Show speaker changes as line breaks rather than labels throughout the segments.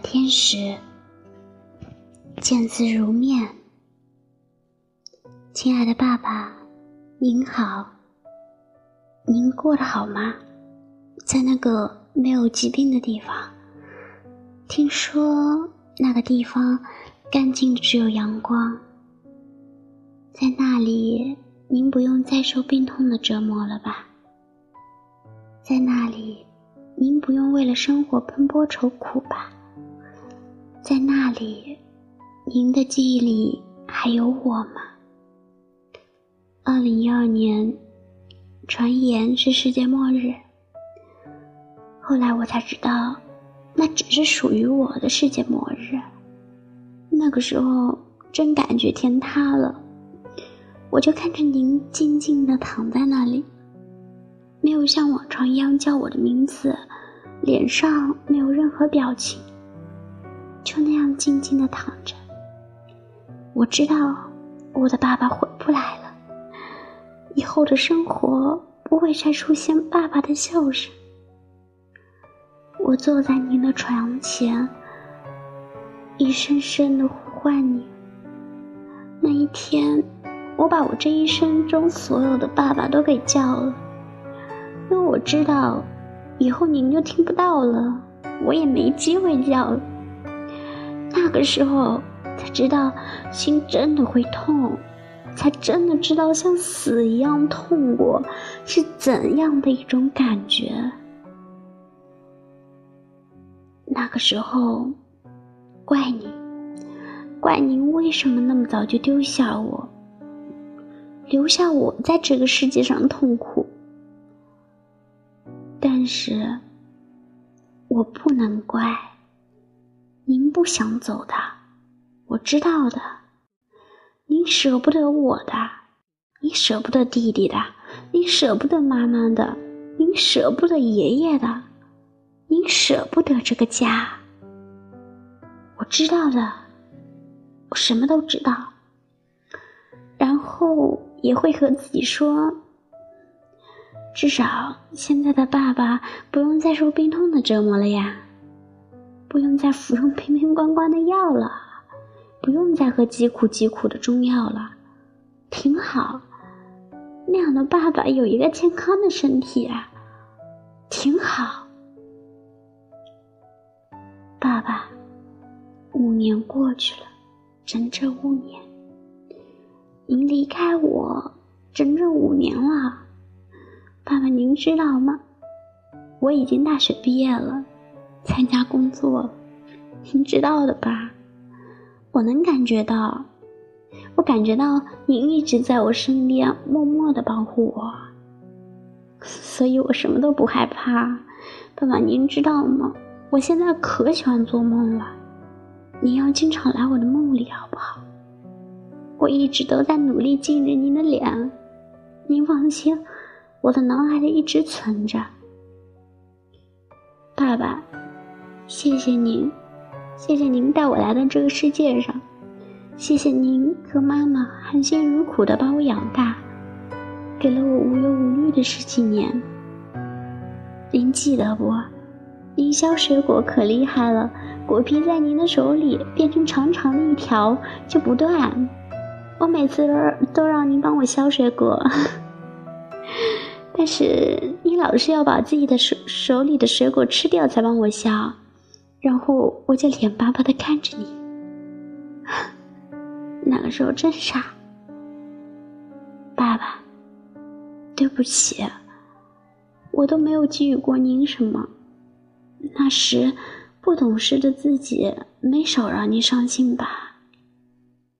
天使，见字如面。亲爱的爸爸，您好，您过得好吗？在那个没有疾病的地方，听说那个地方干净的只有阳光，在那里您不用再受病痛的折磨了吧？在那里。您不用为了生活奔波愁苦吧？在那里，您的记忆里还有我吗？二零一二年，传言是世界末日。后来我才知道，那只是属于我的世界末日。那个时候，真感觉天塌了。我就看着您静静的躺在那里。没有像往常一样叫我的名字，脸上没有任何表情，就那样静静的躺着。我知道我的爸爸回不来了，以后的生活不会再出现爸爸的笑声。我坐在您的床前，一声声的呼唤你。那一天，我把我这一生中所有的爸爸都给叫了。因为我知道，以后您就听不到了，我也没机会叫了。那个时候才知道，心真的会痛，才真的知道像死一样痛过是怎样的一种感觉。那个时候，怪你，怪你为什么那么早就丢下我，留下我在这个世界上痛苦。但是，我不能怪您不想走的，我知道的。您舍不得我的，你舍不得弟弟的，你舍不得妈妈的，您舍不得爷爷的，您舍不得这个家。我知道的，我什么都知道。然后也会和自己说。至少现在的爸爸不用再受病痛的折磨了呀，不用再服用瓶瓶罐罐的药了，不用再喝疾苦疾苦的中药了，挺好。那样的爸爸有一个健康的身体啊，挺好。爸爸，五年过去了，整整五年。您离开我整整五年了。爸爸，您知道吗？我已经大学毕业了，参加工作，您知道的吧？我能感觉到，我感觉到您一直在我身边，默默的保护我，所以我什么都不害怕。爸爸，您知道吗？我现在可喜欢做梦了，您要经常来我的梦里，好不好？我一直都在努力记着您的脸，您放心。我的脑海里一直存着，爸爸，谢谢您，谢谢您带我来到这个世界上，谢谢您和妈妈含辛茹苦的把我养大，给了我无忧无虑的十几年。您记得不？您削水果可厉害了，果皮在您的手里变成长长的一条就不断。我每次都都让您帮我削水果。但是你老是要把自己的手手里的水果吃掉才帮我削，然后我就脸巴巴的看着你。那个时候真傻，爸爸，对不起，我都没有给予过您什么。那时不懂事的自己没少让您伤心吧？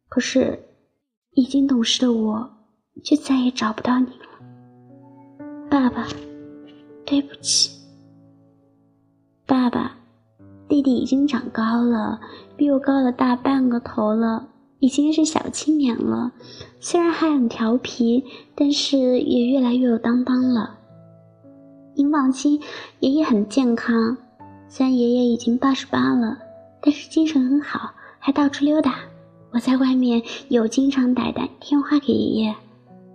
可是已经懂事的我，就再也找不到你了。爸爸，对不起。爸爸，弟弟已经长高了，比我高了大半个头了，已经是小青年了。虽然还很调皮，但是也越来越有担当了。您放心，爷爷很健康。虽然爷爷已经八十八了，但是精神很好，还到处溜达。我在外面有经常打打电话给爷爷，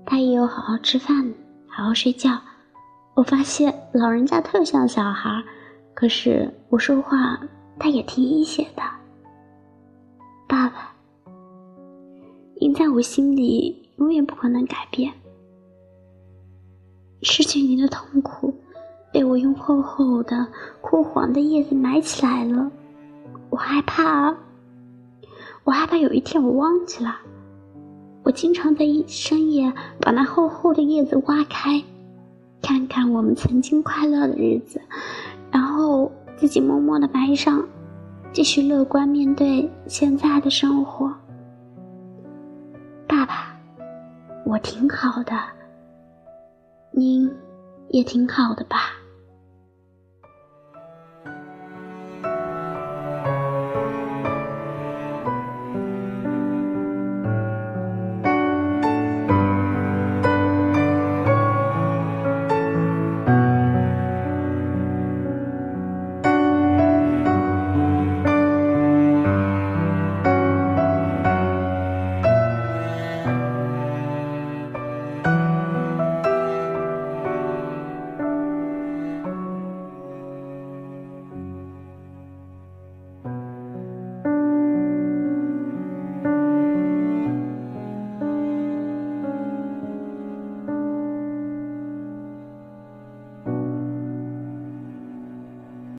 他也有好好吃饭。好好睡觉。我发现老人家特像小孩，可是我说话他也听一些的。爸爸，您在我心里永远不可能改变。失去您的痛苦，被我用厚厚的枯黄的叶子埋起来了。我害怕，我害怕有一天我忘记了。我经常在深夜把那厚厚的叶子挖开，看看我们曾经快乐的日子，自己默默的埋上，继续乐观面对现在的生活。爸爸，我挺好的。您也挺好的吧。